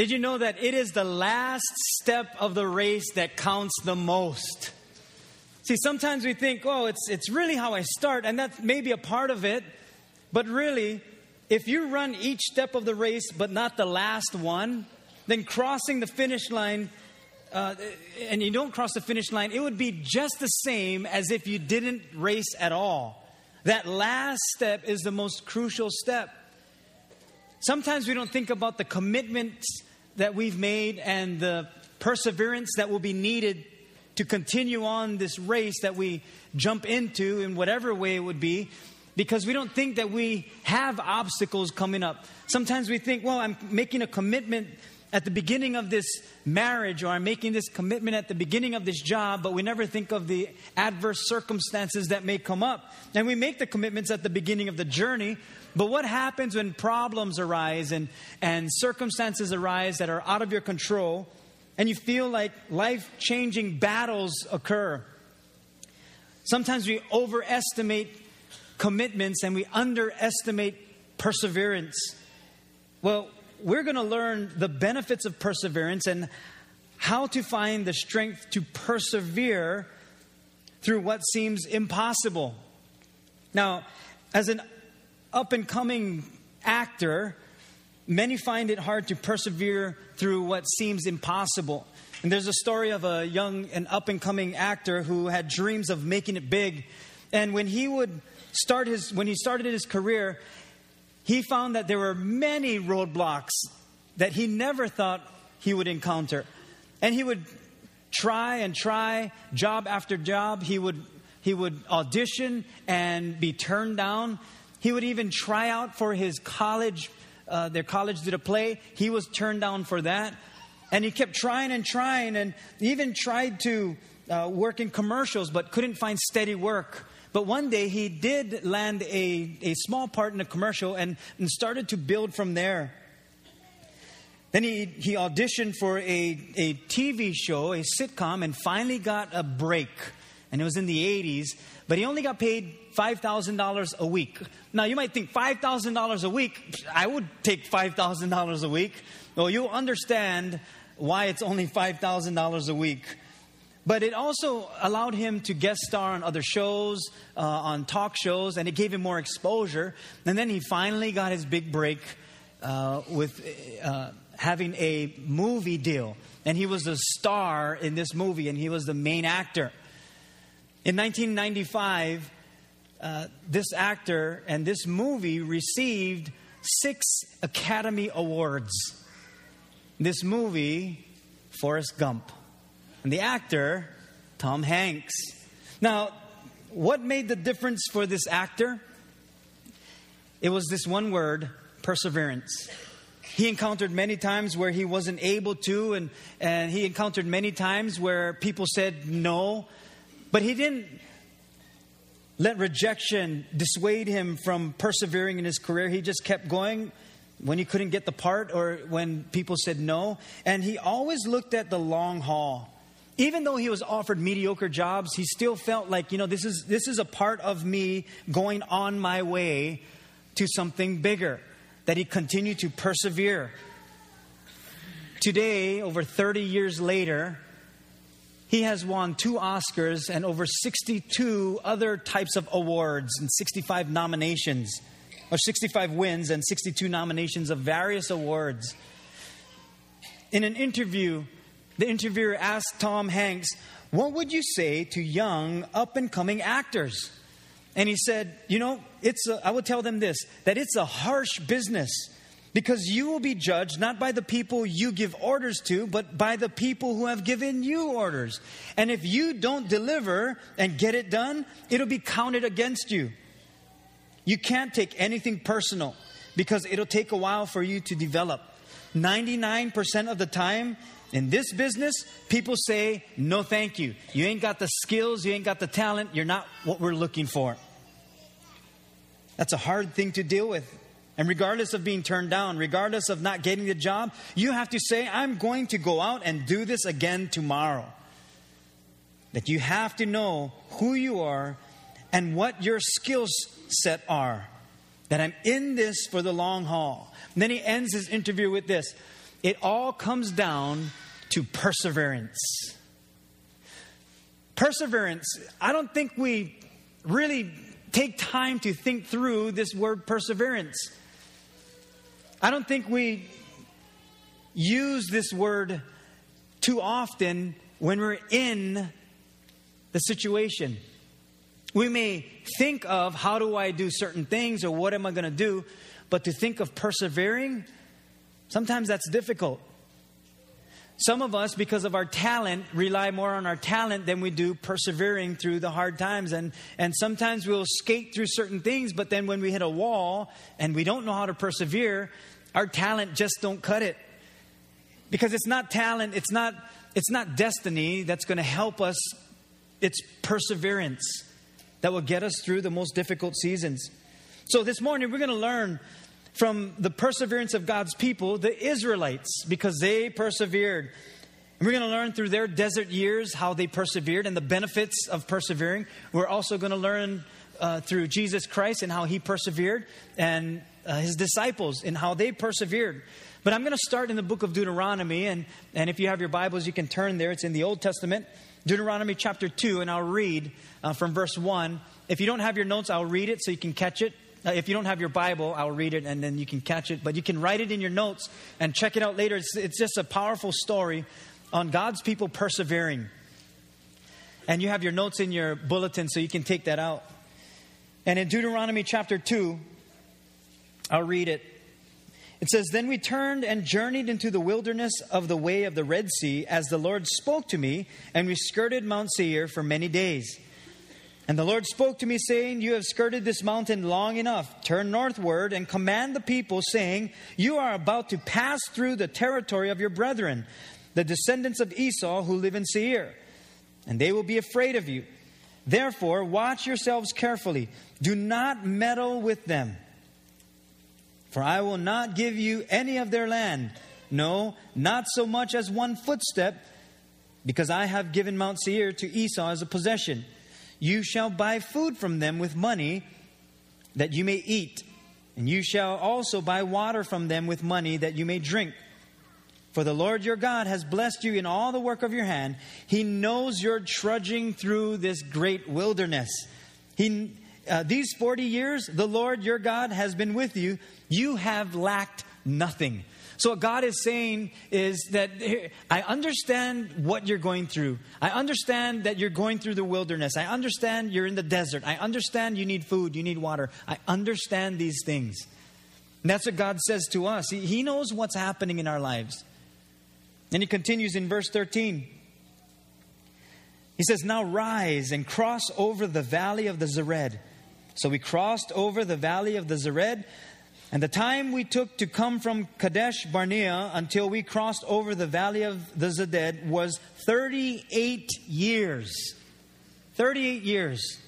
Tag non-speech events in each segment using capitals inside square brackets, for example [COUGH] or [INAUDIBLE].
Did you know that it is the last step of the race that counts the most? See, sometimes we think, oh, it's, it's really how I start, and that may be a part of it, but really, if you run each step of the race but not the last one, then crossing the finish line, uh, and you don't cross the finish line, it would be just the same as if you didn't race at all. That last step is the most crucial step. Sometimes we don't think about the commitments that we've made and the perseverance that will be needed to continue on this race that we jump into in whatever way it would be because we don't think that we have obstacles coming up. Sometimes we think, well, I'm making a commitment at the beginning of this marriage or I'm making this commitment at the beginning of this job, but we never think of the adverse circumstances that may come up. And we make the commitments at the beginning of the journey, but what happens when problems arise and, and circumstances arise that are out of your control and you feel like life changing battles occur? Sometimes we overestimate commitments and we underestimate perseverance. Well, we're going to learn the benefits of perseverance and how to find the strength to persevere through what seems impossible. Now, as an up and coming actor, many find it hard to persevere through what seems impossible. And there's a story of a young and up and coming actor who had dreams of making it big. And when he would start his when he started his career, he found that there were many roadblocks that he never thought he would encounter. And he would try and try job after job. He would he would audition and be turned down. He would even try out for his college, uh, their college did a play. He was turned down for that. And he kept trying and trying and even tried to uh, work in commercials but couldn't find steady work. But one day he did land a, a small part in a commercial and, and started to build from there. Then he, he auditioned for a, a TV show, a sitcom, and finally got a break. And it was in the 80s, but he only got paid $5,000 a week. Now you might think $5,000 a week, I would take $5,000 a week. Well, you'll understand why it's only $5,000 a week. But it also allowed him to guest star on other shows, uh, on talk shows, and it gave him more exposure. And then he finally got his big break uh, with uh, having a movie deal. And he was the star in this movie, and he was the main actor. In 1995, uh, this actor and this movie received six Academy Awards. This movie, Forrest Gump and the actor, Tom Hanks. Now, what made the difference for this actor? It was this one word perseverance. He encountered many times where he wasn't able to, and, and he encountered many times where people said no, but he didn't let rejection dissuade him from persevering in his career. He just kept going when he couldn't get the part or when people said no. And he always looked at the long haul even though he was offered mediocre jobs, he still felt like, you know, this is, this is a part of me going on my way to something bigger, that he continued to persevere. Today, over 30 years later, he has won two Oscars and over 62 other types of awards and 65 nominations, or 65 wins and 62 nominations of various awards. In an interview, the interviewer asked Tom Hanks, What would you say to young, up and coming actors? And he said, You know, it's a, I would tell them this that it's a harsh business because you will be judged not by the people you give orders to, but by the people who have given you orders. And if you don't deliver and get it done, it'll be counted against you. You can't take anything personal because it'll take a while for you to develop. 99% of the time, in this business, people say, no, thank you. You ain't got the skills, you ain't got the talent, you're not what we're looking for. That's a hard thing to deal with. And regardless of being turned down, regardless of not getting the job, you have to say, I'm going to go out and do this again tomorrow. That you have to know who you are and what your skill set are. That I'm in this for the long haul. And then he ends his interview with this it all comes down to perseverance. Perseverance, I don't think we really take time to think through this word perseverance. I don't think we use this word too often when we're in the situation. We may think of how do I do certain things or what am I going to do, but to think of persevering, sometimes that's difficult. Some of us, because of our talent, rely more on our talent than we do persevering through the hard times. And, and sometimes we'll skate through certain things, but then when we hit a wall and we don't know how to persevere, our talent just don't cut it. Because it's not talent, it's not, it's not destiny that's going to help us, it's perseverance that will get us through the most difficult seasons. So this morning, we're going to learn from the perseverance of God's people, the Israelites, because they persevered. And we're going to learn through their desert years how they persevered and the benefits of persevering. We're also going to learn uh, through Jesus Christ and how he persevered and uh, his disciples and how they persevered. But I'm going to start in the book of Deuteronomy. And, and if you have your Bibles, you can turn there. It's in the Old Testament, Deuteronomy chapter 2, and I'll read uh, from verse 1. If you don't have your notes, I'll read it so you can catch it. Uh, if you don't have your Bible, I'll read it and then you can catch it. But you can write it in your notes and check it out later. It's, it's just a powerful story on God's people persevering. And you have your notes in your bulletin so you can take that out. And in Deuteronomy chapter 2, I'll read it. It says, Then we turned and journeyed into the wilderness of the way of the Red Sea as the Lord spoke to me, and we skirted Mount Seir for many days. And the Lord spoke to me, saying, You have skirted this mountain long enough. Turn northward and command the people, saying, You are about to pass through the territory of your brethren, the descendants of Esau who live in Seir, and they will be afraid of you. Therefore, watch yourselves carefully. Do not meddle with them. For I will not give you any of their land, no, not so much as one footstep, because I have given Mount Seir to Esau as a possession. You shall buy food from them with money that you may eat, and you shall also buy water from them with money that you may drink. For the Lord your God has blessed you in all the work of your hand. He knows you're trudging through this great wilderness. He, uh, these 40 years, the Lord your God has been with you. You have lacked nothing. So, what God is saying is that I understand what you're going through. I understand that you're going through the wilderness. I understand you're in the desert. I understand you need food, you need water. I understand these things. And that's what God says to us. He, he knows what's happening in our lives. And He continues in verse 13. He says, Now rise and cross over the valley of the Zered. So we crossed over the valley of the Zered and the time we took to come from Kadesh Barnea until we crossed over the valley of the Zered was 38 years. 38 years.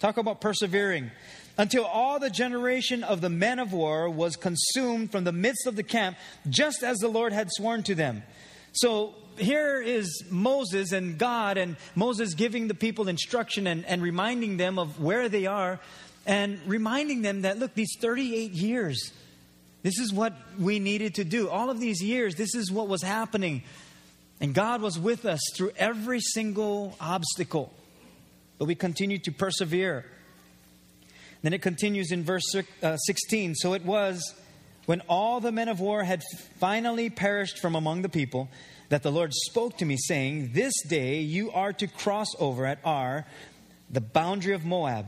Talk about persevering. Until all the generation of the men of war was consumed from the midst of the camp, just as the Lord had sworn to them. So here is Moses and God, and Moses giving the people instruction and, and reminding them of where they are and reminding them that, look, these 38 years, this is what we needed to do. All of these years, this is what was happening. And God was with us through every single obstacle. But we continued to persevere. Then it continues in verse uh, 16. So it was when all the men of war had finally perished from among the people that the Lord spoke to me, saying, This day you are to cross over at Ar, the boundary of Moab.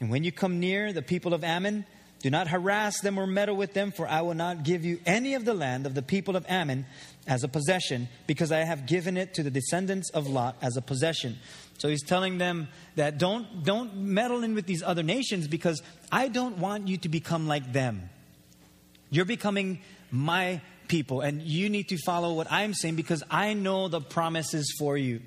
And when you come near the people of Ammon, do not harass them or meddle with them, for I will not give you any of the land of the people of Ammon as a possession, because I have given it to the descendants of Lot as a possession. So he's telling them that don't, don't meddle in with these other nations because I don't want you to become like them. You're becoming my people, and you need to follow what I'm saying because I know the promises for you.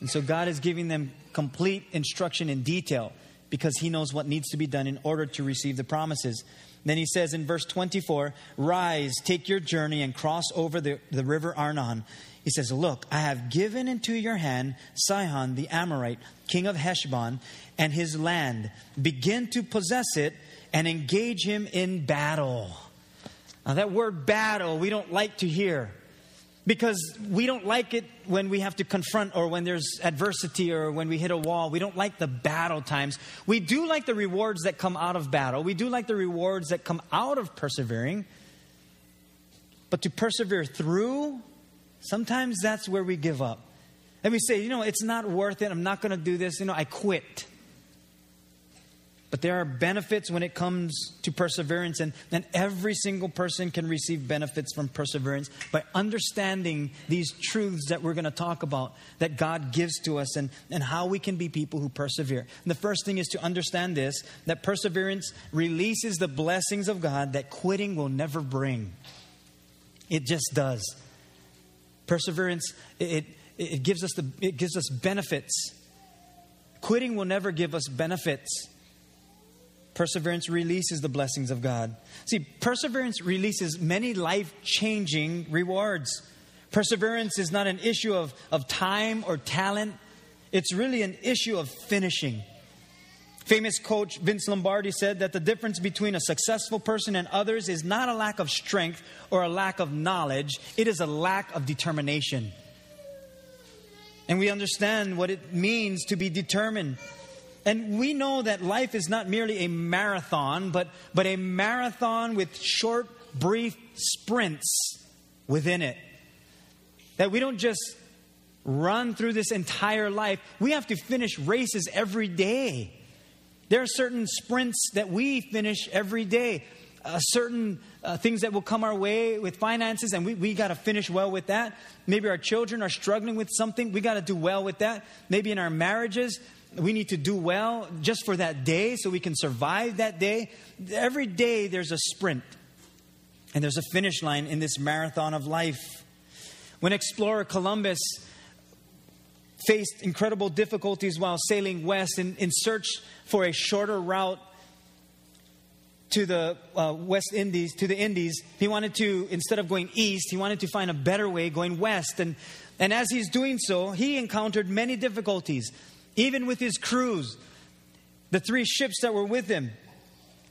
And so God is giving them complete instruction in detail because he knows what needs to be done in order to receive the promises. Then he says in verse 24, Rise, take your journey, and cross over the, the river Arnon. He says, Look, I have given into your hand Sihon the Amorite, king of Heshbon, and his land. Begin to possess it and engage him in battle. Now, that word battle, we don't like to hear because we don't like it when we have to confront or when there's adversity or when we hit a wall. We don't like the battle times. We do like the rewards that come out of battle. We do like the rewards that come out of persevering. But to persevere through, sometimes that's where we give up. And we say, you know, it's not worth it. I'm not going to do this. You know, I quit. But there are benefits when it comes to perseverance, and, and every single person can receive benefits from perseverance by understanding these truths that we're going to talk about that God gives to us and, and how we can be people who persevere. And the first thing is to understand this that perseverance releases the blessings of God that quitting will never bring. It just does. Perseverance, it, it, it gives us the, it gives us benefits. Quitting will never give us benefits. Perseverance releases the blessings of God. See, perseverance releases many life changing rewards. Perseverance is not an issue of, of time or talent, it's really an issue of finishing. Famous coach Vince Lombardi said that the difference between a successful person and others is not a lack of strength or a lack of knowledge, it is a lack of determination. And we understand what it means to be determined. And we know that life is not merely a marathon, but, but a marathon with short, brief sprints within it. That we don't just run through this entire life, we have to finish races every day. There are certain sprints that we finish every day. Uh, certain uh, things that will come our way with finances, and we, we got to finish well with that. Maybe our children are struggling with something, we got to do well with that. Maybe in our marriages, we need to do well just for that day so we can survive that day. Every day there's a sprint and there's a finish line in this marathon of life. When explorer Columbus faced incredible difficulties while sailing west in, in search for a shorter route to the uh, West Indies, to the Indies, he wanted to, instead of going east, he wanted to find a better way going west. And, and as he's doing so, he encountered many difficulties even with his crews, the three ships that were with him.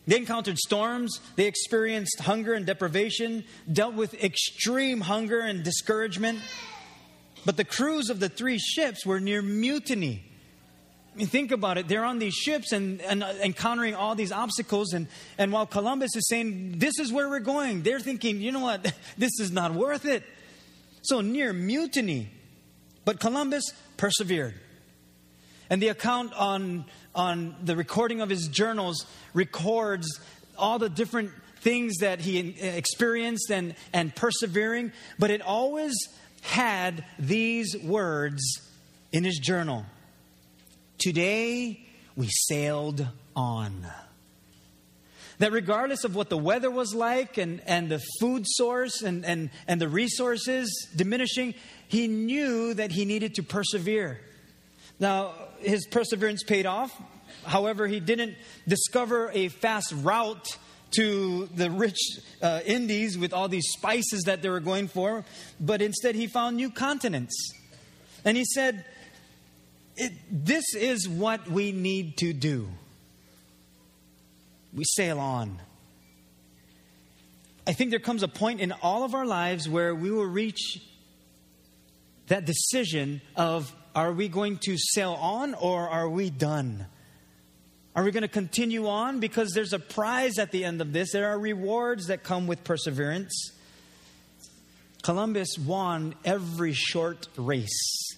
They encountered storms, they experienced hunger and deprivation, dealt with extreme hunger and discouragement. But the crews of the three ships were near mutiny. I mean, think about it. They're on these ships and, and uh, encountering all these obstacles. And, and while Columbus is saying, This is where we're going, they're thinking, You know what? [LAUGHS] This is not worth it. So, near mutiny. But Columbus persevered. And the account on, on the recording of his journals records all the different things that he eh, experienced and, and persevering, but it always had these words in his journal Today we sailed on. That regardless of what the weather was like and, and the food source and, and, and the resources diminishing, he knew that he needed to persevere. Now, his perseverance paid off. However, he didn't discover a fast route to the rich uh, Indies with all these spices that they were going for, but instead he found new continents. And he said, This is what we need to do. We sail on. I think there comes a point in all of our lives where we will reach that decision of are we going to sail on or are we done? Are we going to continue on? Because there's a prize at the end of this. There are rewards that come with perseverance. Columbus won every short race.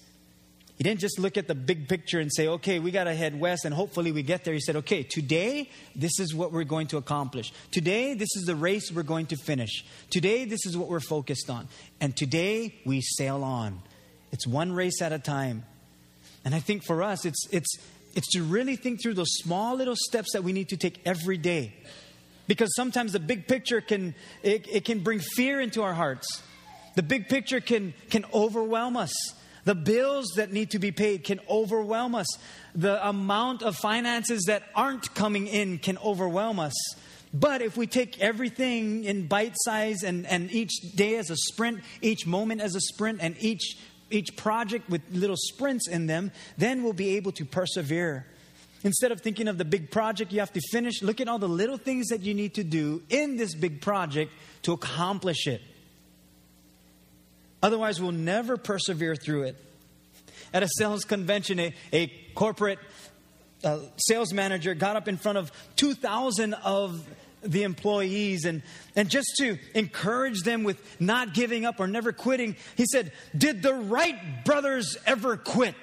He didn't just look at the big picture and say, okay, we got to head west and hopefully we get there. He said, okay, today, this is what we're going to accomplish. Today, this is the race we're going to finish. Today, this is what we're focused on. And today, we sail on. It's one race at a time. And I think for us, it's, it's, it's to really think through those small little steps that we need to take every day. Because sometimes the big picture can, it, it can bring fear into our hearts. The big picture can, can overwhelm us. The bills that need to be paid can overwhelm us. The amount of finances that aren't coming in can overwhelm us. But if we take everything in bite size and, and each day as a sprint, each moment as a sprint, and each each project with little sprints in them, then we'll be able to persevere. Instead of thinking of the big project you have to finish, look at all the little things that you need to do in this big project to accomplish it. Otherwise, we'll never persevere through it. At a sales convention, a, a corporate uh, sales manager got up in front of 2,000 of the employees and, and just to encourage them with not giving up or never quitting, he said, Did the Wright brothers ever quit?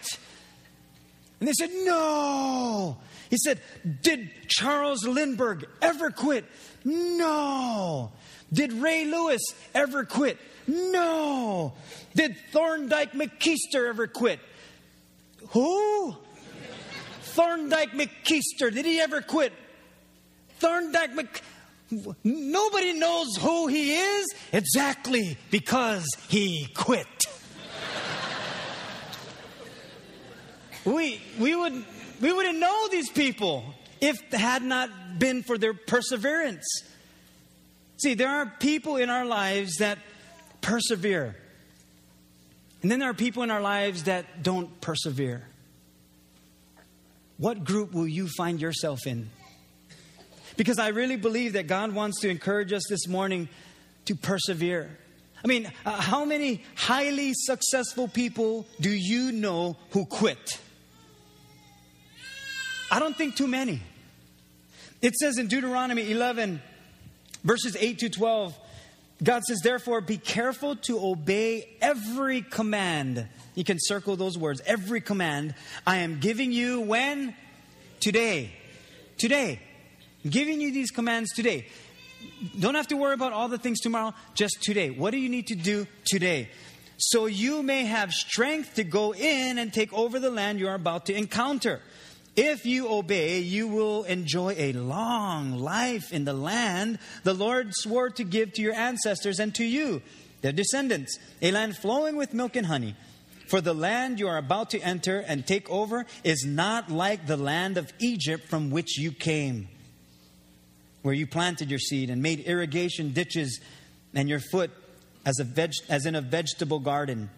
And they said, No. He said, Did Charles Lindbergh ever quit? No. Did Ray Lewis ever quit? No. Did Thorndike McKeister ever quit? Who? Thorndike McKeister. Did he ever quit? Thorndike Mc. Nobody knows who he is exactly because he quit. we, we, would, we wouldn't know these people if it had not been for their perseverance. See, there are people in our lives that persevere. And then there are people in our lives that don't persevere. What group will you find yourself in? Because I really believe that God wants to encourage us this morning to persevere. I mean, uh, how many highly successful people do you know who quit? I don't think too many. It says in Deuteronomy 11, verses 8 to 12, God says, Therefore, be careful to obey every command. You can circle those words, every command I am giving you when? Today. Today. Giving you these commands today. Don't have to worry about all the things tomorrow, just today. What do you need to do today? So you may have strength to go in and take over the land you are about to encounter. If you obey, you will enjoy a long life in the land the Lord swore to give to your ancestors and to you, their descendants, a land flowing with milk and honey. For the land you are about to enter and take over is not like the land of Egypt from which you came where you planted your seed and made irrigation ditches and your foot as, a veg- as in a vegetable garden.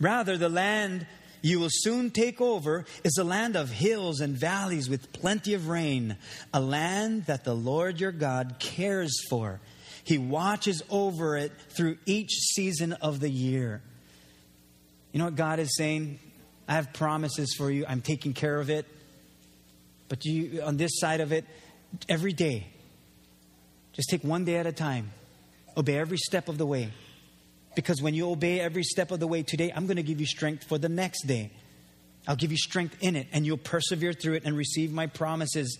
Rather, the land you will soon take over is a land of hills and valleys with plenty of rain, a land that the Lord your God cares for. He watches over it through each season of the year. You know what God is saying? I have promises for you. I'm taking care of it. But you on this side of it, every day. Just take one day at a time. Obey every step of the way. Because when you obey every step of the way today, I'm going to give you strength for the next day. I'll give you strength in it, and you'll persevere through it and receive my promises.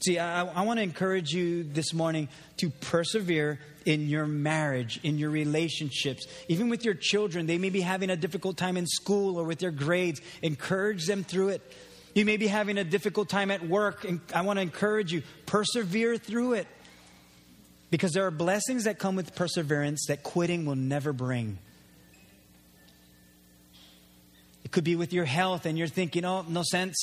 See, I, I want to encourage you this morning to persevere in your marriage, in your relationships, even with your children. They may be having a difficult time in school or with their grades. Encourage them through it. You may be having a difficult time at work, and I want to encourage you, persevere through it. Because there are blessings that come with perseverance that quitting will never bring. It could be with your health, and you're thinking, oh, no sense.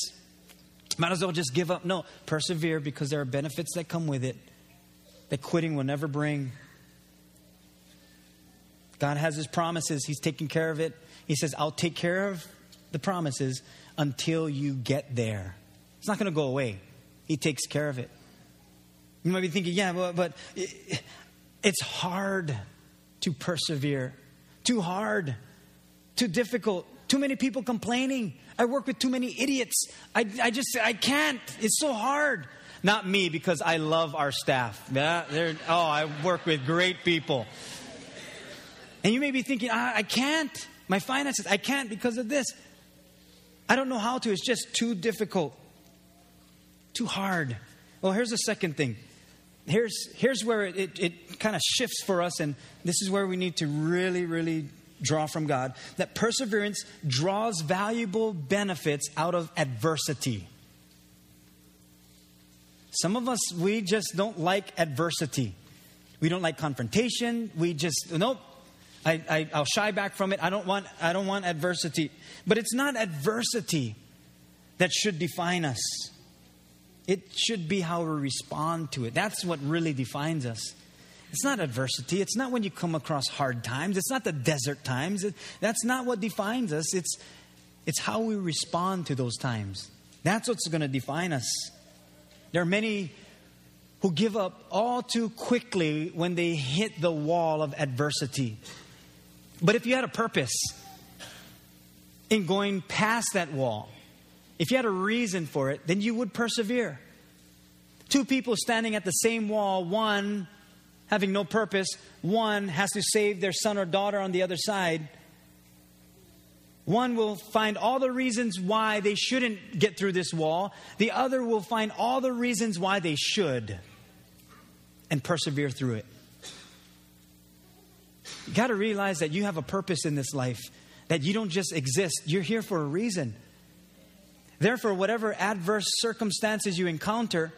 Might as well just give up. No, persevere because there are benefits that come with it that quitting will never bring. God has His promises, He's taking care of it. He says, I'll take care of the promises until you get there. It's not going to go away. He takes care of it. You might be thinking, yeah, but, but it's hard to persevere. Too hard. Too difficult. Too many people complaining. I work with too many idiots. I, I just, I can't. It's so hard. Not me, because I love our staff. Yeah, oh, I work with great people. And you may be thinking, ah, I can't. My finances, I can't because of this. I don't know how to. It's just too difficult, too hard. Well, here's the second thing. Here's, here's where it, it, it kind of shifts for us, and this is where we need to really, really draw from God that perseverance draws valuable benefits out of adversity. Some of us, we just don't like adversity. We don't like confrontation. We just, nope, I, I, will shy back from it. I don't, want, I don't want adversity. But it's not adversity that should define us. It should be how we respond to it. That's what really defines us. It's not adversity. It's not when you come across hard times. It's not the desert times. It, that's not what defines us. It's, it's how we respond to those times. That's what's going to define us. There are many who give up all too quickly when they hit the wall of adversity. But if you had a purpose in going past that wall, if you had a reason for it, then you would persevere. Two people standing at the same wall, one having no purpose, one has to save their son or daughter on the other side. One will find all the reasons why they shouldn't get through this wall. The other will find all the reasons why they should and persevere through it. You got to realize that you have a purpose in this life, that you don't just exist, you're here for a reason. Therefore, whatever adverse circumstances you encounter,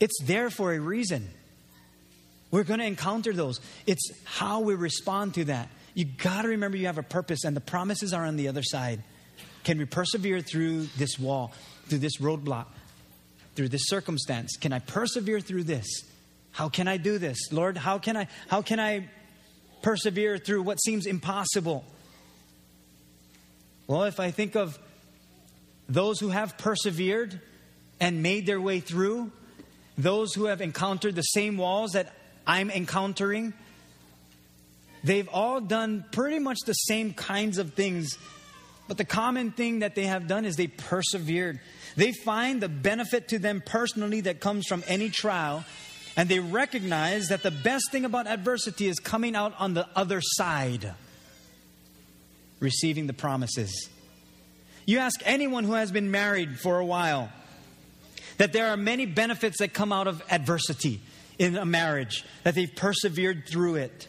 it's there for a reason. We're going to encounter those. It's how we respond to that. You got to remember you have a purpose, and the promises are on the other side. Can we persevere through this wall, through this roadblock, through this circumstance? Can I persevere through this? How can I do this? Lord, how can I how can I persevere through what seems impossible? Well, if I think of those who have persevered and made their way through, those who have encountered the same walls that I'm encountering, they've all done pretty much the same kinds of things. But the common thing that they have done is they persevered. They find the benefit to them personally that comes from any trial, and they recognize that the best thing about adversity is coming out on the other side, receiving the promises. You ask anyone who has been married for a while that there are many benefits that come out of adversity in a marriage, that they've persevered through it.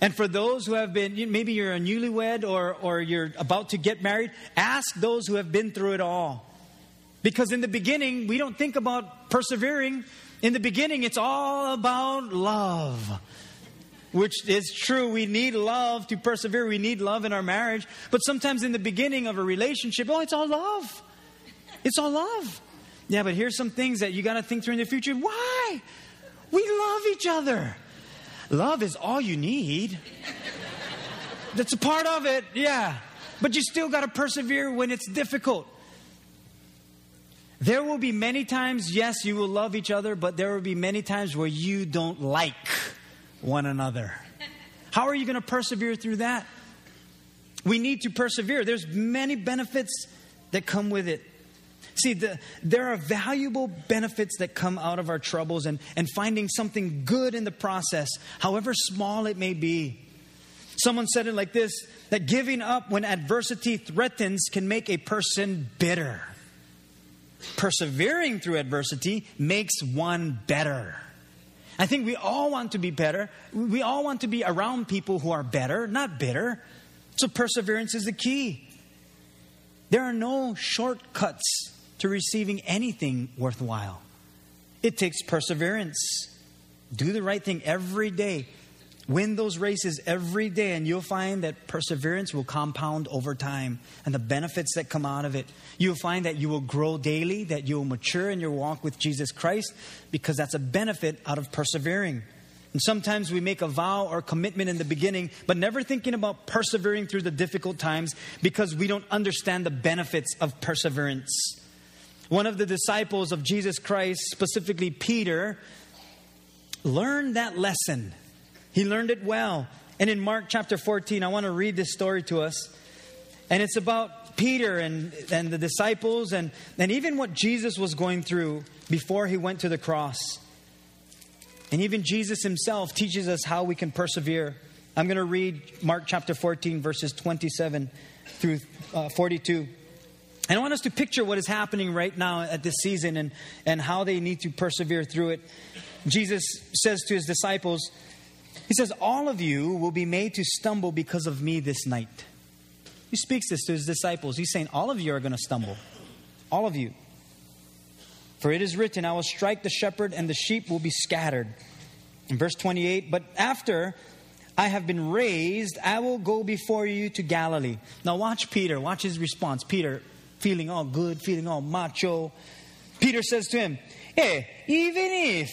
And for those who have been, maybe you're a newlywed or, or you're about to get married, ask those who have been through it all. Because in the beginning, we don't think about persevering. In the beginning, it's all about love, which is true. We need love to persevere. We need love in our marriage. But sometimes in the beginning of a relationship, oh, it's all love. It's all love. Yeah, but here's some things that you got to think through in the future. Why? We love each other. Love is all you need. That's a part of it, yeah. But you still got to persevere when it's difficult. There will be many times, yes, you will love each other, but there will be many times where you don't like one another. How are you going to persevere through that? We need to persevere. There's many benefits that come with it. See, the, there are valuable benefits that come out of our troubles and, and finding something good in the process, however small it may be. Someone said it like this that giving up when adversity threatens can make a person bitter. Persevering through adversity makes one better. I think we all want to be better. We all want to be around people who are better, not bitter. So perseverance is the key. There are no shortcuts to receiving anything worthwhile. It takes perseverance. Do the right thing every day. Win those races every day, and you'll find that perseverance will compound over time and the benefits that come out of it. You'll find that you will grow daily, that you will mature in your walk with Jesus Christ, because that's a benefit out of persevering. And sometimes we make a vow or commitment in the beginning, but never thinking about persevering through the difficult times because we don't understand the benefits of perseverance. One of the disciples of Jesus Christ, specifically Peter, learned that lesson. He learned it well. And in Mark chapter 14, I want to read this story to us. And it's about Peter and, and the disciples and, and even what Jesus was going through before he went to the cross. And even Jesus himself teaches us how we can persevere. I'm going to read Mark chapter 14, verses 27 through uh, 42. And I want us to picture what is happening right now at this season and, and how they need to persevere through it. Jesus says to his disciples, He says, All of you will be made to stumble because of me this night. He speaks this to his disciples. He's saying, All of you are going to stumble. All of you. For it is written, I will strike the shepherd, and the sheep will be scattered. In verse 28, but after I have been raised, I will go before you to Galilee. Now, watch Peter. Watch his response. Peter, feeling all good, feeling all macho. Peter says to him, Hey, even if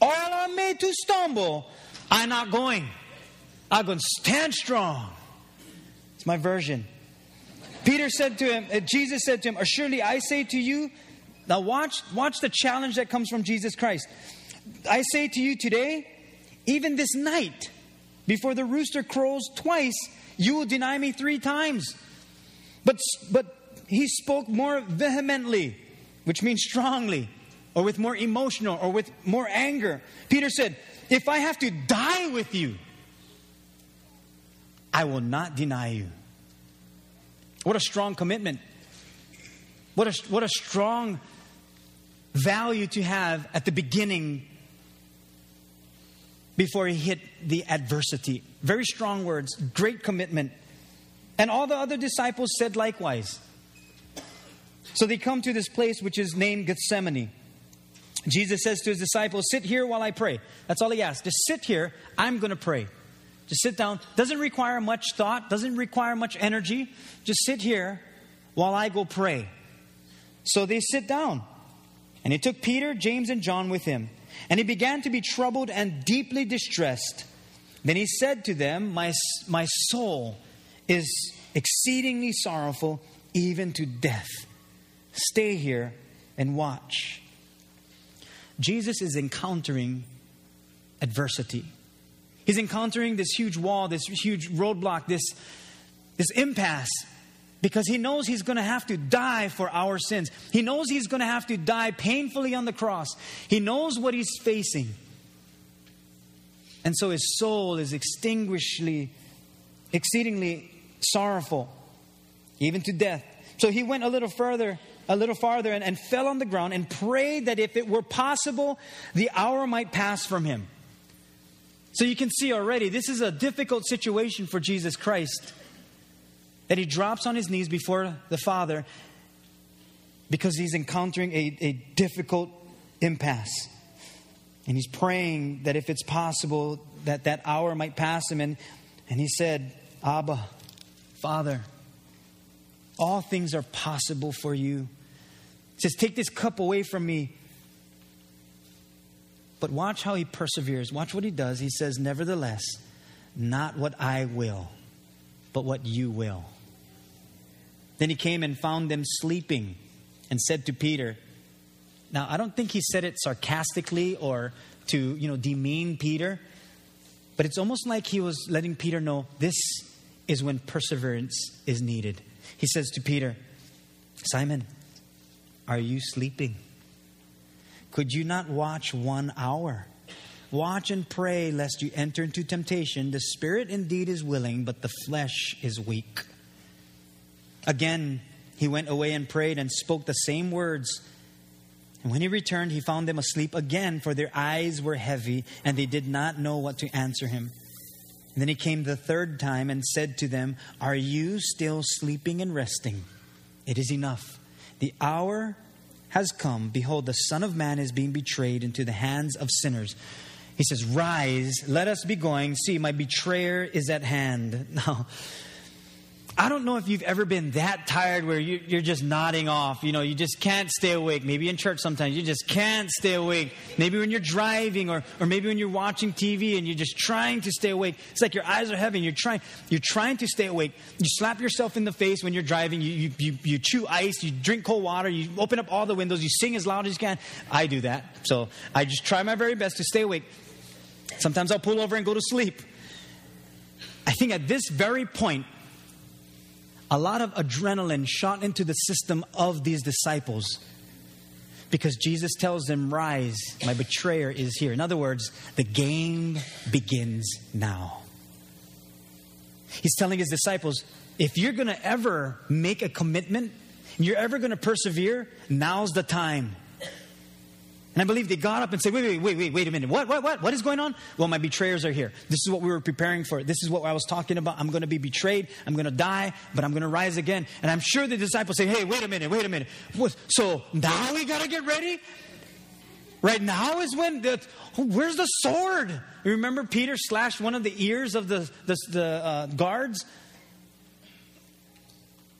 all are made to stumble, I'm not going. I'm going to stand strong. It's my version. Peter said to him, uh, Jesus said to him, Surely I say to you, now watch, watch the challenge that comes from Jesus Christ. I say to you today, even this night, before the rooster crows twice, you will deny me three times. But, but he spoke more vehemently, which means strongly, or with more emotional, or with more anger. Peter said, If I have to die with you, I will not deny you. What a strong commitment. What a, what a strong value to have at the beginning before he hit the adversity. Very strong words, great commitment. And all the other disciples said likewise. So they come to this place which is named Gethsemane. Jesus says to his disciples, Sit here while I pray. That's all he asks. Just sit here. I'm going to pray. Just sit down. Doesn't require much thought, doesn't require much energy. Just sit here while I go pray. So they sit down. And he took Peter, James, and John with him. And he began to be troubled and deeply distressed. Then he said to them, My, my soul is exceedingly sorrowful, even to death. Stay here and watch. Jesus is encountering adversity. He's encountering this huge wall, this huge roadblock, this, this impasse, because he knows he's going to have to die for our sins. He knows he's going to have to die painfully on the cross. He knows what he's facing. And so his soul is extinguishingly, exceedingly sorrowful, even to death. So he went a little further, a little farther, and, and fell on the ground and prayed that if it were possible, the hour might pass from him. So you can see already, this is a difficult situation for Jesus Christ. That he drops on his knees before the Father because he's encountering a, a difficult impasse. And he's praying that if it's possible, that that hour might pass him. And, and he said, Abba, Father, all things are possible for you. Says, Take this cup away from me. But watch how he perseveres. Watch what he does. He says, Nevertheless, not what I will, but what you will. Then he came and found them sleeping and said to Peter, Now, I don't think he said it sarcastically or to, you know, demean Peter, but it's almost like he was letting Peter know this is when perseverance is needed. He says to Peter, Simon, are you sleeping? Could you not watch one hour? Watch and pray lest you enter into temptation. The spirit indeed is willing, but the flesh is weak. Again, he went away and prayed and spoke the same words. And when he returned, he found them asleep again, for their eyes were heavy, and they did not know what to answer him. And then he came the third time and said to them, Are you still sleeping and resting? It is enough. The hour has come. Behold, the Son of Man is being betrayed into the hands of sinners. He says, Rise, let us be going. See, my betrayer is at hand. [LAUGHS] Now, I don't know if you've ever been that tired where you, are just nodding off. You know, you just can't stay awake. Maybe in church sometimes you just can't stay awake. Maybe when you're driving or, or maybe when you're watching TV and you're just trying to stay awake. It's like your eyes are heavy you're trying, you're trying to stay awake. You slap yourself in the face when you're driving. You, you, you, you chew ice. You drink cold water. You open up all the windows. You sing as loud as you can. I do that. So I just try my very best to stay awake. Sometimes I'll pull over and go to sleep. I think at this very point, a lot of adrenaline shot into the system of these disciples because Jesus tells them, Rise, my betrayer is here. In other words, the game begins now. He's telling his disciples, if you're going to ever make a commitment, you're ever going to persevere, now's the time. And I believe they got up and said, wait, wait, wait, wait, wait a minute. What, what, what? What is going on? Well, my betrayers are here. This is what we were preparing for. This is what I was talking about. I'm going to be betrayed. I'm going to die, but I'm going to rise again. And I'm sure the disciples say, hey, wait a minute, wait a minute. So now we got to get ready? Right now is when the, where's the sword? You remember Peter slashed one of the ears of the, the, the uh, guards?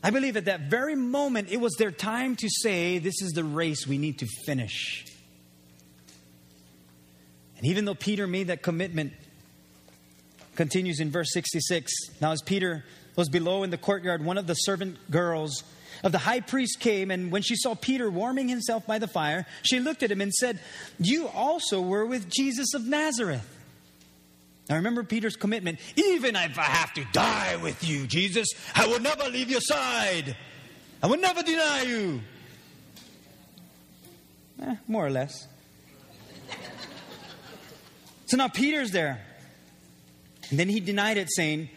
I believe at that very moment, it was their time to say, This is the race we need to finish. And even though Peter made that commitment, continues in verse 66. Now, as Peter was below in the courtyard, one of the servant girls of the high priest came, and when she saw Peter warming himself by the fire, she looked at him and said, You also were with Jesus of Nazareth. Now remember Peter's commitment. Even if I have to die with you, Jesus, I will never leave your side. I will never deny you. Eh, more or less. So now Peter's there. And then he denied it, saying,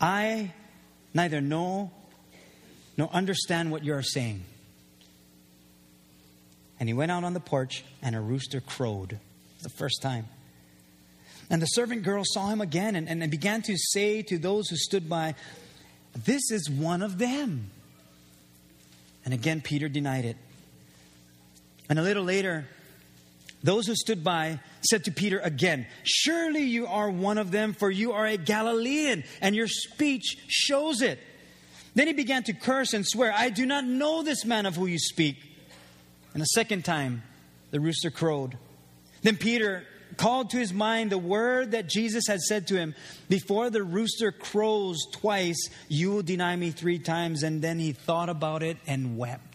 I neither know nor understand what you are saying. And he went out on the porch, and a rooster crowed the first time. And the servant girl saw him again and, and began to say to those who stood by, This is one of them. And again, Peter denied it. And a little later, those who stood by said to Peter again, Surely you are one of them, for you are a Galilean, and your speech shows it. Then he began to curse and swear, I do not know this man of who you speak. And a second time, the rooster crowed. Then Peter called to his mind the word that Jesus had said to him Before the rooster crows twice, you will deny me three times. And then he thought about it and wept.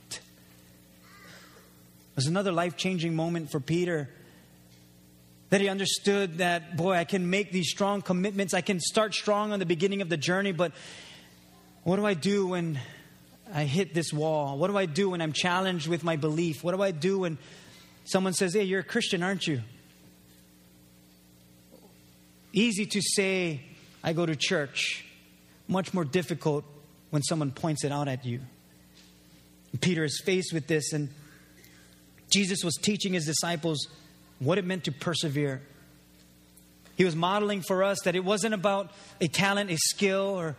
Was another life changing moment for Peter that he understood that, boy, I can make these strong commitments. I can start strong on the beginning of the journey, but what do I do when I hit this wall? What do I do when I'm challenged with my belief? What do I do when someone says, hey, you're a Christian, aren't you? Easy to say, I go to church. Much more difficult when someone points it out at you. Peter is faced with this, and Jesus was teaching his disciples what it meant to persevere. He was modeling for us that it wasn't about a talent, a skill, or,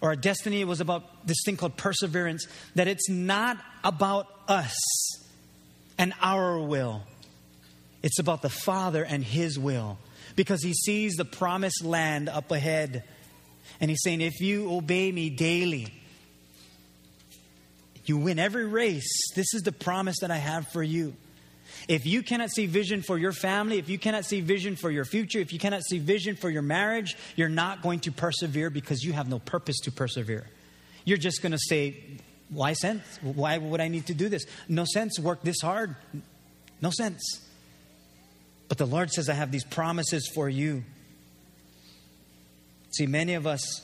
or a destiny. It was about this thing called perseverance, that it's not about us and our will, it's about the Father and His will. Because He sees the promised land up ahead. And He's saying, if you obey me daily, you win every race. This is the promise that I have for you. If you cannot see vision for your family, if you cannot see vision for your future, if you cannot see vision for your marriage, you're not going to persevere because you have no purpose to persevere. You're just going to say, Why sense? Why would I need to do this? No sense. Work this hard. No sense. But the Lord says, I have these promises for you. See, many of us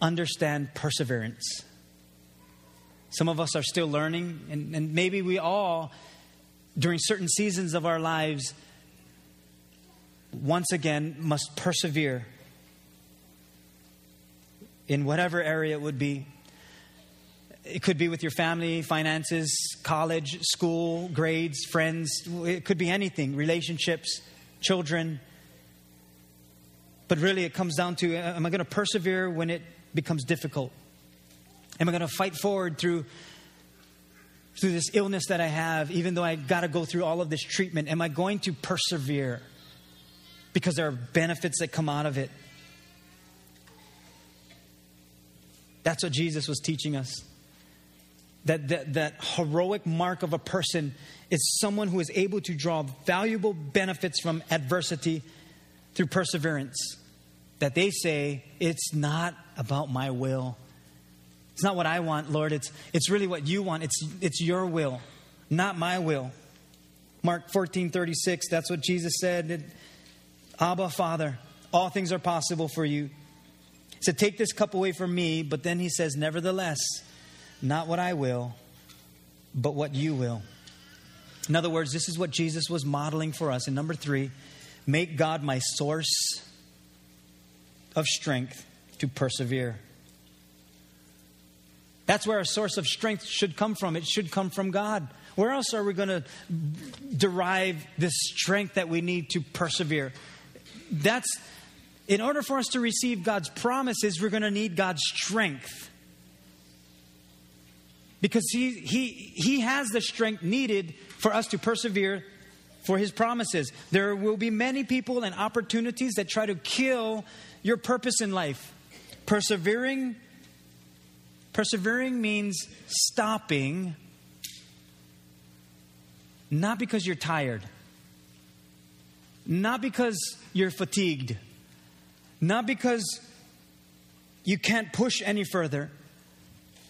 understand perseverance. Some of us are still learning, and, and maybe we all, during certain seasons of our lives, once again must persevere in whatever area it would be. It could be with your family, finances, college, school, grades, friends. It could be anything, relationships, children. But really, it comes down to am I going to persevere when it becomes difficult? Am I going to fight forward through through this illness that I have, even though I've got to go through all of this treatment? Am I going to persevere? Because there are benefits that come out of it. That's what Jesus was teaching us. That, that, that heroic mark of a person is someone who is able to draw valuable benefits from adversity through perseverance. That they say, it's not about my will, it's not what I want, Lord. It's, it's really what you want. It's, it's your will, not my will. Mark 14 36, that's what Jesus said. Abba, Father, all things are possible for you. He said, Take this cup away from me, but then he says, Nevertheless, not what I will, but what you will. In other words, this is what Jesus was modeling for us. And number three, make God my source of strength to persevere. That's where our source of strength should come from. It should come from God. Where else are we going to derive this strength that we need to persevere? That's in order for us to receive God's promises, we're going to need God's strength. Because he, he, he has the strength needed for us to persevere for his promises. There will be many people and opportunities that try to kill your purpose in life. Persevering Persevering means stopping, not because you're tired, not because you're fatigued, not because you can't push any further.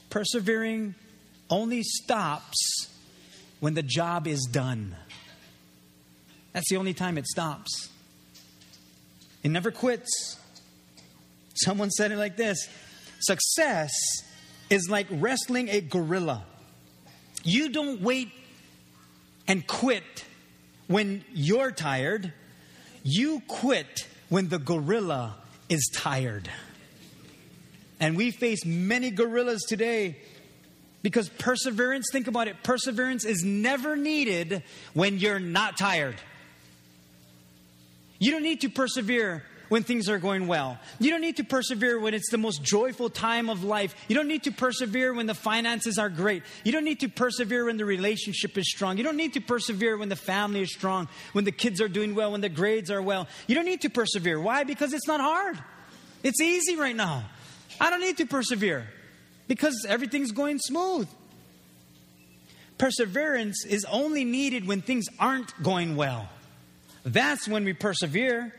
Persevering only stops when the job is done. That's the only time it stops. It never quits. Someone said it like this Success is like wrestling a gorilla. You don't wait and quit when you're tired, you quit when the gorilla is tired. And we face many gorillas today because perseverance, think about it, perseverance is never needed when you're not tired. You don't need to persevere when things are going well. You don't need to persevere when it's the most joyful time of life. You don't need to persevere when the finances are great. You don't need to persevere when the relationship is strong. You don't need to persevere when the family is strong, when the kids are doing well, when the grades are well. You don't need to persevere. Why? Because it's not hard. It's easy right now. I don't need to persevere because everything's going smooth. Perseverance is only needed when things aren't going well. That's when we persevere.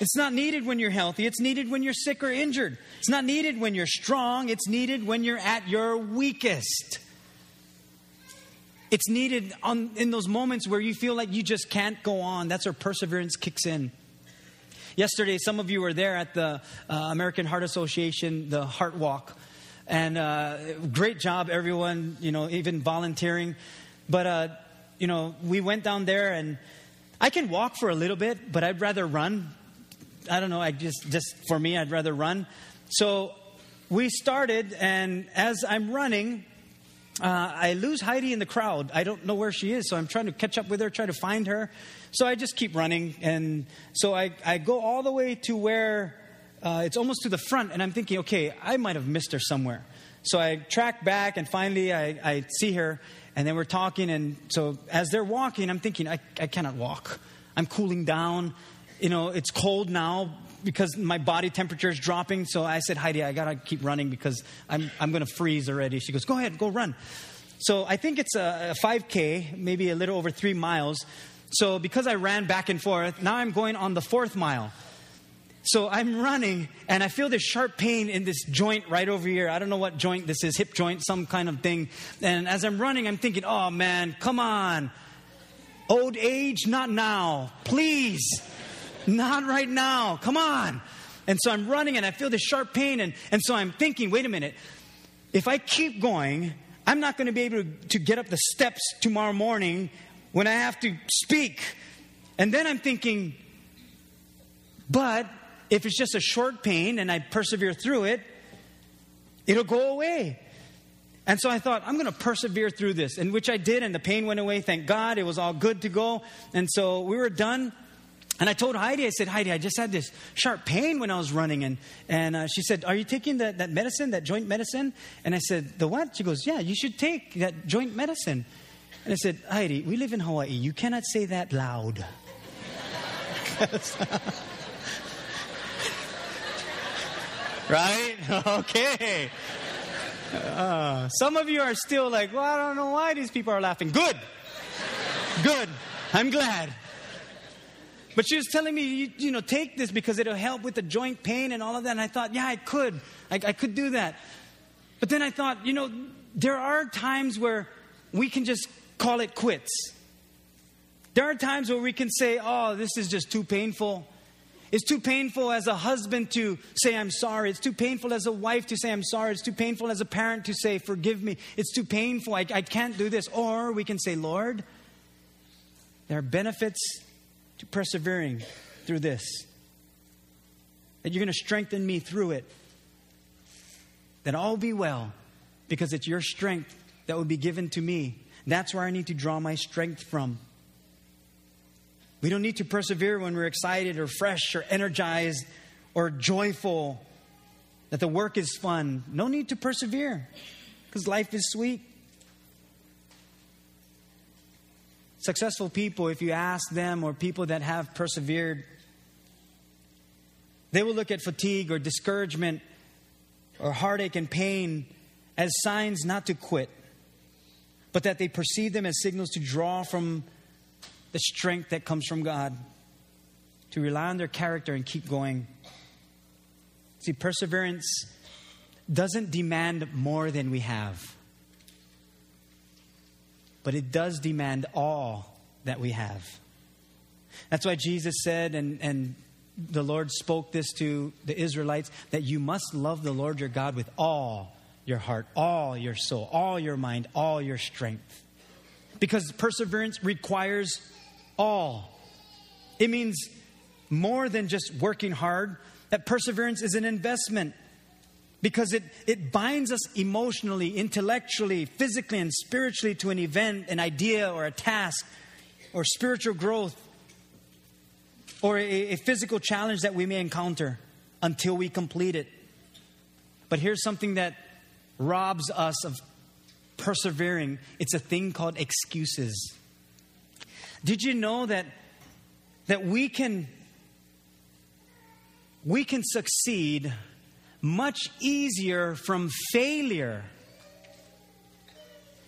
It's not needed when you're healthy, it's needed when you're sick or injured. It's not needed when you're strong, it's needed when you're at your weakest. It's needed on, in those moments where you feel like you just can't go on. That's where perseverance kicks in. Yesterday, some of you were there at the uh, American Heart Association, the Heart Walk. And uh, great job, everyone, you know, even volunteering. But, uh, you know, we went down there and I can walk for a little bit, but I'd rather run. I don't know, I just, just for me, I'd rather run. So we started, and as I'm running, uh, I lose Heidi in the crowd. I don't know where she is, so I'm trying to catch up with her, try to find her. So I just keep running, and so I, I go all the way to where uh, it's almost to the front, and I'm thinking, okay, I might have missed her somewhere. So I track back, and finally I, I see her, and then we're talking. And so as they're walking, I'm thinking, I, I cannot walk. I'm cooling down. You know, it's cold now because my body temperature is dropping. So I said, Heidi, I got to keep running because I'm, I'm going to freeze already. She goes, Go ahead, go run. So I think it's a, a 5K, maybe a little over three miles. So because I ran back and forth, now I'm going on the fourth mile. So I'm running and I feel this sharp pain in this joint right over here. I don't know what joint this is, hip joint, some kind of thing. And as I'm running, I'm thinking, oh man, come on. Old age, not now. Please. Not right now. Come on. And so I'm running and I feel this sharp pain. And, and so I'm thinking, wait a minute. If I keep going, I'm not going to be able to, get up the steps tomorrow morning when I have to speak. And then I'm thinking, but if it's just a short pain and I persevere through it, it'll go away. And so I thought, I'm going to persevere through this, and which I did, and the pain went away. Thank God. It was all good to go. And so we were done. And I told Heidi, I said, Heidi, I just had this sharp pain when I was running. And, and uh, she said, Are you taking that, that medicine, that joint medicine? And I said, The what? She goes, Yeah, you should take that joint medicine. And I said, Heidi, we live in Hawaii. You cannot say that loud. [LAUGHS] right? [LAUGHS] Okay. Uh, some of you are still like, well, I don't know why these people are laughing. Good. Good. I'm glad. But she was telling me, you, you, know, take this because it'll help with the joint pain and all of that. And I thought, yeah, I could. I, I could do that. But then I thought, you know, there are times where we can just call it quits. There are times where we can say, oh, this is just too painful. It's too painful as a husband to say, I'm sorry. It's too painful as a wife to say, I'm sorry. It's too painful as a parent to say, forgive me. It's too painful. I, I can't do this. Or we can say, Lord, there are benefits persevering through this. That you're going to strengthen me through it. That all be well because it's your strength that will be given to me. That's where I need to draw my strength from. We don't need to persevere when we're excited or fresh or energized or joyful, that the work is fun. No need to persevere because life is sweet. Successful people, if you ask them, or people that have persevered, they will look at fatigue or discouragement or heartache and pain as signs not to quit, but that they perceive them as signals to draw from the strength that comes from God, to rely on their character and keep going. See, perseverance doesn't demand more than we have, but it does demand all that we have. That's why Jesus said, and, and the Lord spoke this to the Israelites, that you must love the Lord your God with all your heart, all your soul, all your mind, all your strength. Because perseverance requires all. It means more than just working hard, that perseverance is an investment because it, it binds us emotionally, intellectually, physically, and spiritually to an event, an idea, or a task, or spiritual growth, or a, a physical challenge that we may encounter until we complete it. But here's something that robs us of persevering it's a thing called excuses. Did you know that, that we can we can succeed much easier from failure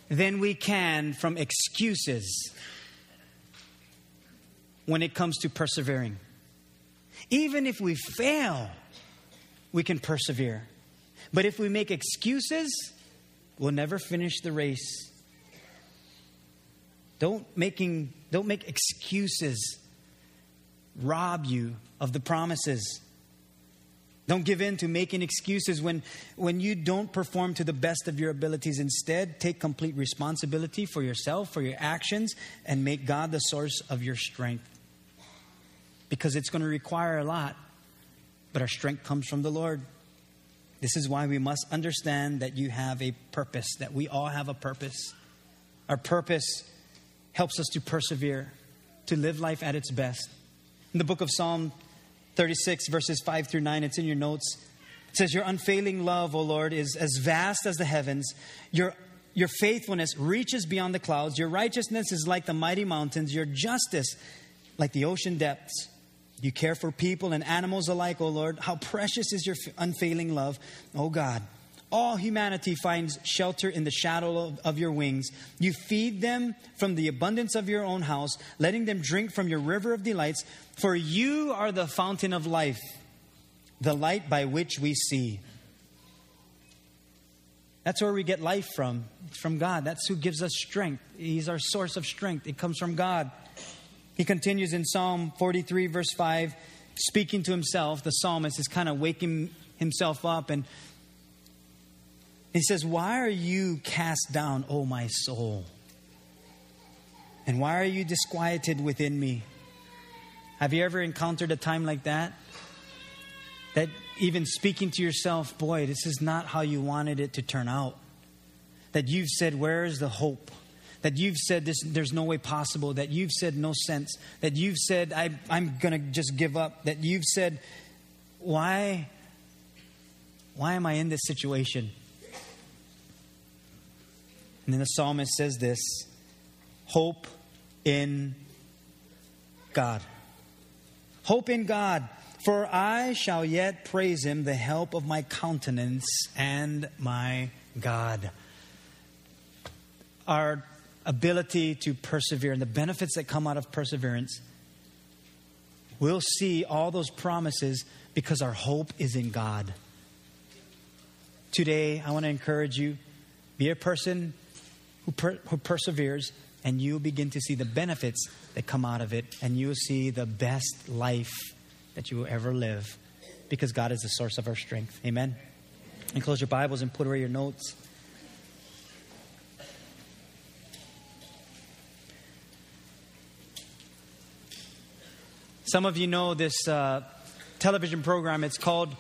than we can from excuses when it comes to persevering. Even if we fail, we can persevere. But if we make excuses, we'll never finish the race. Don't making don't make excuses rob you of the promises. Don't give in to making excuses when, when you don't perform to the best of your abilities. Instead, take complete responsibility for yourself, for your actions, and make God the source of your strength. Because it's going to require a lot, but our strength comes from the Lord. This is why we must understand that you have a purpose, that we all have a purpose. Our purpose helps us to persevere, to live life at its best. In the book of Psalm 36, verses 5 through 9. It's in your notes. It says, Your unfailing love, O Lord, is as vast as the heavens. Your, your faithfulness reaches beyond the clouds. Your righteousness is like the mighty mountains. Your justice like the ocean depths. You care for people and animals alike, O Lord. How precious is your unfailing love, O God. All humanity finds shelter in the shadow of, of, your wings. You feed them from the abundance of your own house, letting them drink from your river of delights. For you are the fountain of life, the light by which we see. That's where we get life from. It's from God. That's who gives us strength. He's our source of strength. It comes from God. He continues in Psalm 43, verse 5, speaking to himself. The psalmist is kind of waking himself up and he says, Why are you cast down, O my soul? And why are you disquieted within me? Have you ever encountered a time like that? That even speaking to yourself, boy, this is not how you wanted it to turn out. That you've said, Where is the hope? That you've said, this, There's no way possible. That you've said, No sense. That you've said, I, I'm going to just give up. That you've said, Why? Why am I in this situation? And then the psalmist says this hope in God. Hope in God, for I shall yet praise him, the help of my countenance and my God. Our ability to persevere and the benefits that come out of perseverance, we'll see all those promises because our hope is in God. Today, I want to encourage you be a person who, per, who perseveres, and you'll begin to see the benefits that come out of it, and you'll see the best life that you will ever live because God is the source of our strength. Amen. And close your Bibles and put away your notes. Some of you know this uh, television program. It's called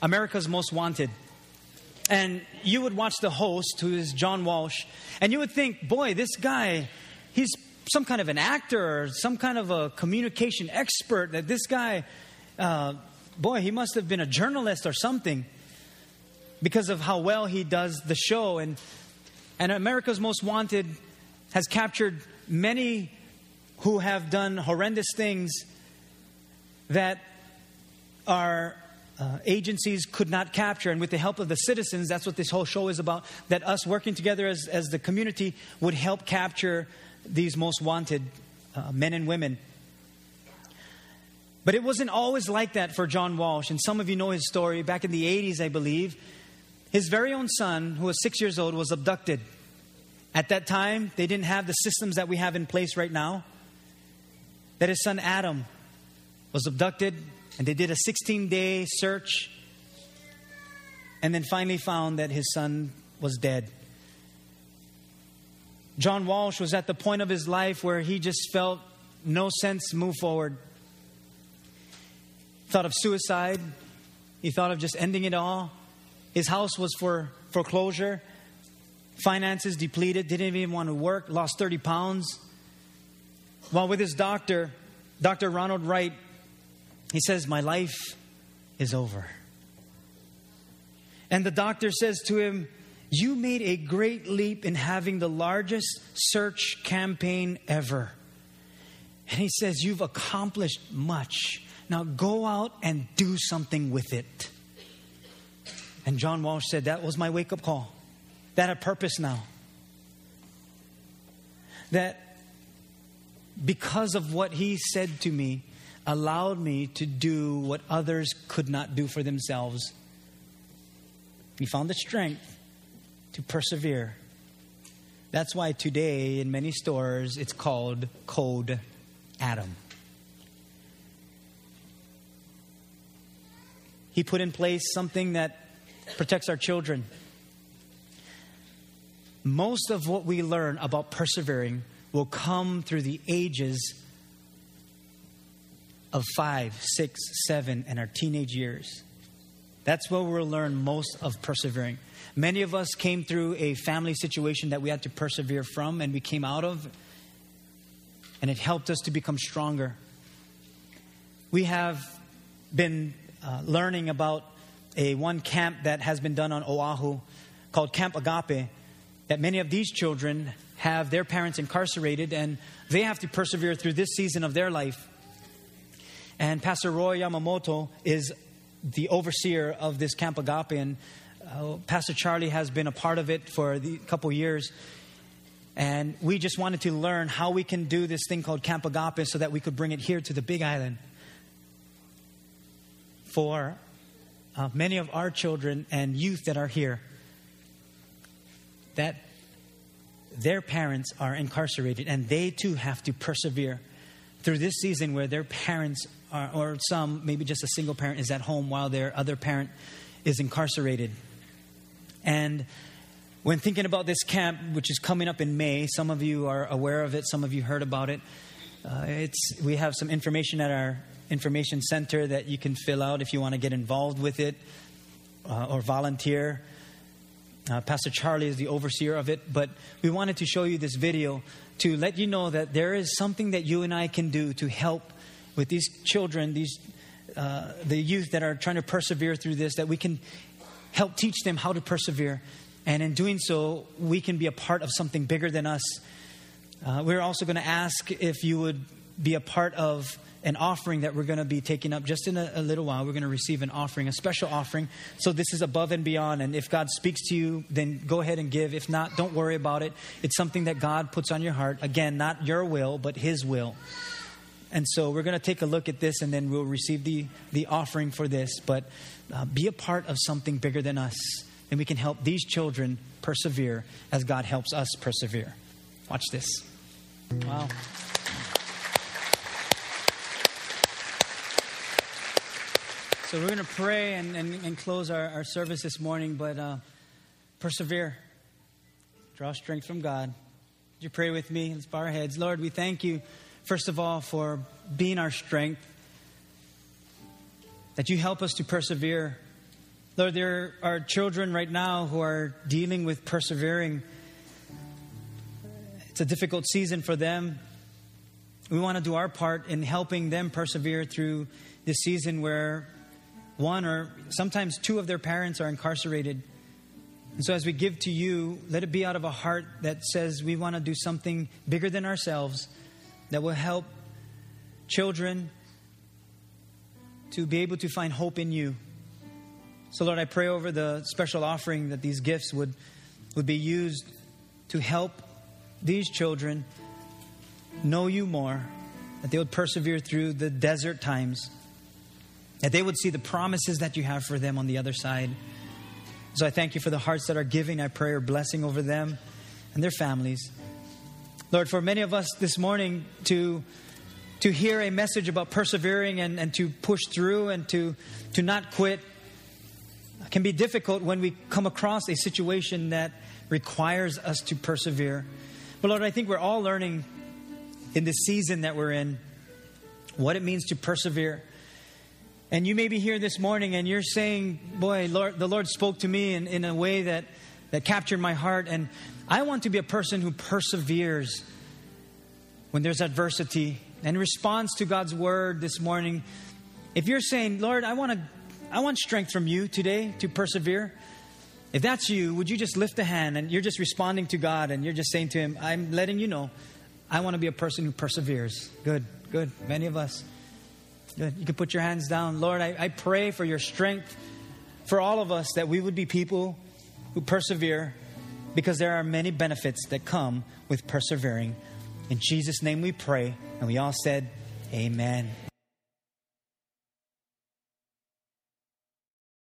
America's Most Wanted and you would watch the host, who is John Walsh, and you would think, boy, this guy, he's some kind of an actor or some kind of a communication expert. That this guy, uh, boy, he must have been a journalist or something because of how well he does the show. And, and America's Most Wanted has captured many who have done horrendous things that are uh, agencies could not capture. And with the help of the citizens, that's what this whole show is about, that us working together as, as the community would help capture these most wanted uh, men and women. But it wasn't always like that for John Walsh. And some of you know his story. Back in the 80s, I believe, His very own son, who was six years old, was abducted. At that time, they didn't have the systems that we have in place right now. That his son Adam was abducted, and they did a 16 day search, and then finally found that his son was dead. John Walsh was at the point of his life where he just felt no sense move forward. Thought of suicide. He thought of just ending it all. His house was for foreclosure. Finances depleted. Didn't even want to work. Lost 30 pounds. While with his doctor, Dr. Ronald Wright, he says, My life is over. And the doctor says to him, You made a great leap in having the largest search campaign ever. And he says, You've accomplished much. Now go out and do something with it. And John Walsh said, That was my wake up call. That had purpose now. That because of what he said to me, allowed me to do what others could not do for themselves. He found the strength to persevere. That's why today, in many stores, it's called Code Adam. He put in place something that protects our children. Most of what we learn about persevering will come through the ages of five, six, seven, and our teenage years. That's where we'll learn most of persevering. Many of us came through a family situation that we had to persevere from and we came out of, and it helped us to become stronger. We have been uh, learning about a one camp that has been done on Oahu called Camp Agape, that many of these children have their parents incarcerated and they have to persevere through this season of their life. And Pastor Roy Yamamoto is the overseer of this Camp Agape, and uh, Pastor Charlie has been a part of it for a couple years. And we just wanted to learn how we can do this thing called Camp Agape so that we could bring it here to the Big Island for uh, many of our children and youth that are here that their parents are incarcerated and they too have to persevere through this season where their parents are, or some, maybe just a single parent, is at home while their other parent is incarcerated. And when thinking about this camp, which is coming up in May, some of you are aware of it, some of you heard about it. Uh, it's, we have some information at our information center that you can fill out if you want to get involved with it uh, or volunteer. Uh, Pastor Charlie is the overseer of it, but we wanted to show you this video to let you know that there is something that you and I can do to help with these children, these uh, the youth that are trying to persevere through this, that we can help teach them how to persevere, and in doing so, we can be a part of something bigger than us. Uh, we're also going to ask if you would be a part of an offering that we're going to be taking up just in a, a, little while. We're going to receive an offering, a special offering. So this is above and beyond. And if God speaks to you, then go ahead and give. If not, don't worry about it. It's something that God puts on your heart. Again, not your will, but His will. And so we're going to take a look at this and then we'll receive the, the offering for this. But uh, be a part of something bigger than us. And we can help these children persevere as God helps us persevere. Watch this. Wow. So we're going to pray and, and, and close our, our, service this morning, but uh, persevere. Draw strength from God. Would you pray with me? Let's bow our heads. Lord, we thank you, first of all, for being our strength, that you help us to persevere. Lord, there are children right now who are dealing with persevering. It's a difficult season for them. We want to do our part in helping them persevere through this season where one or sometimes two of their parents are incarcerated. And so, as we give to you, let it be out of a heart that says we want to do something bigger than ourselves that will help children to be able to find hope in you. So, Lord, I pray over the special offering that these gifts would, would be used to help these children know you more, that they would persevere through the desert times that they would see the promises that you have for them on the other side. So I thank you for the hearts that are giving. I pray your blessing over them and their families. Lord, for many of us this morning to, to hear a message about persevering and, and to push through and to, to not quit can be difficult when we come across a situation that requires us to persevere. But Lord, I think we're all learning in the season that we're in what it means to persevere. And you may be here this morning and you're saying, Boy, Lord, the Lord spoke to me in, in a way that, that captured my heart. And I want to be a person who perseveres when there's adversity and responds to God's word this morning. If you're saying, Lord, I want to I want strength from you today to persevere. If that's you, would you just lift a hand and you're just responding to God and you're just saying to Him, I'm letting you know, I want to be a person who perseveres. Good, good. Many of us. Good. You can put your hands down. Lord, I, I pray for your strength for all of us that we would be people who persevere because there are many benefits that come with persevering. In Jesus' name we pray. And we all said, Amen.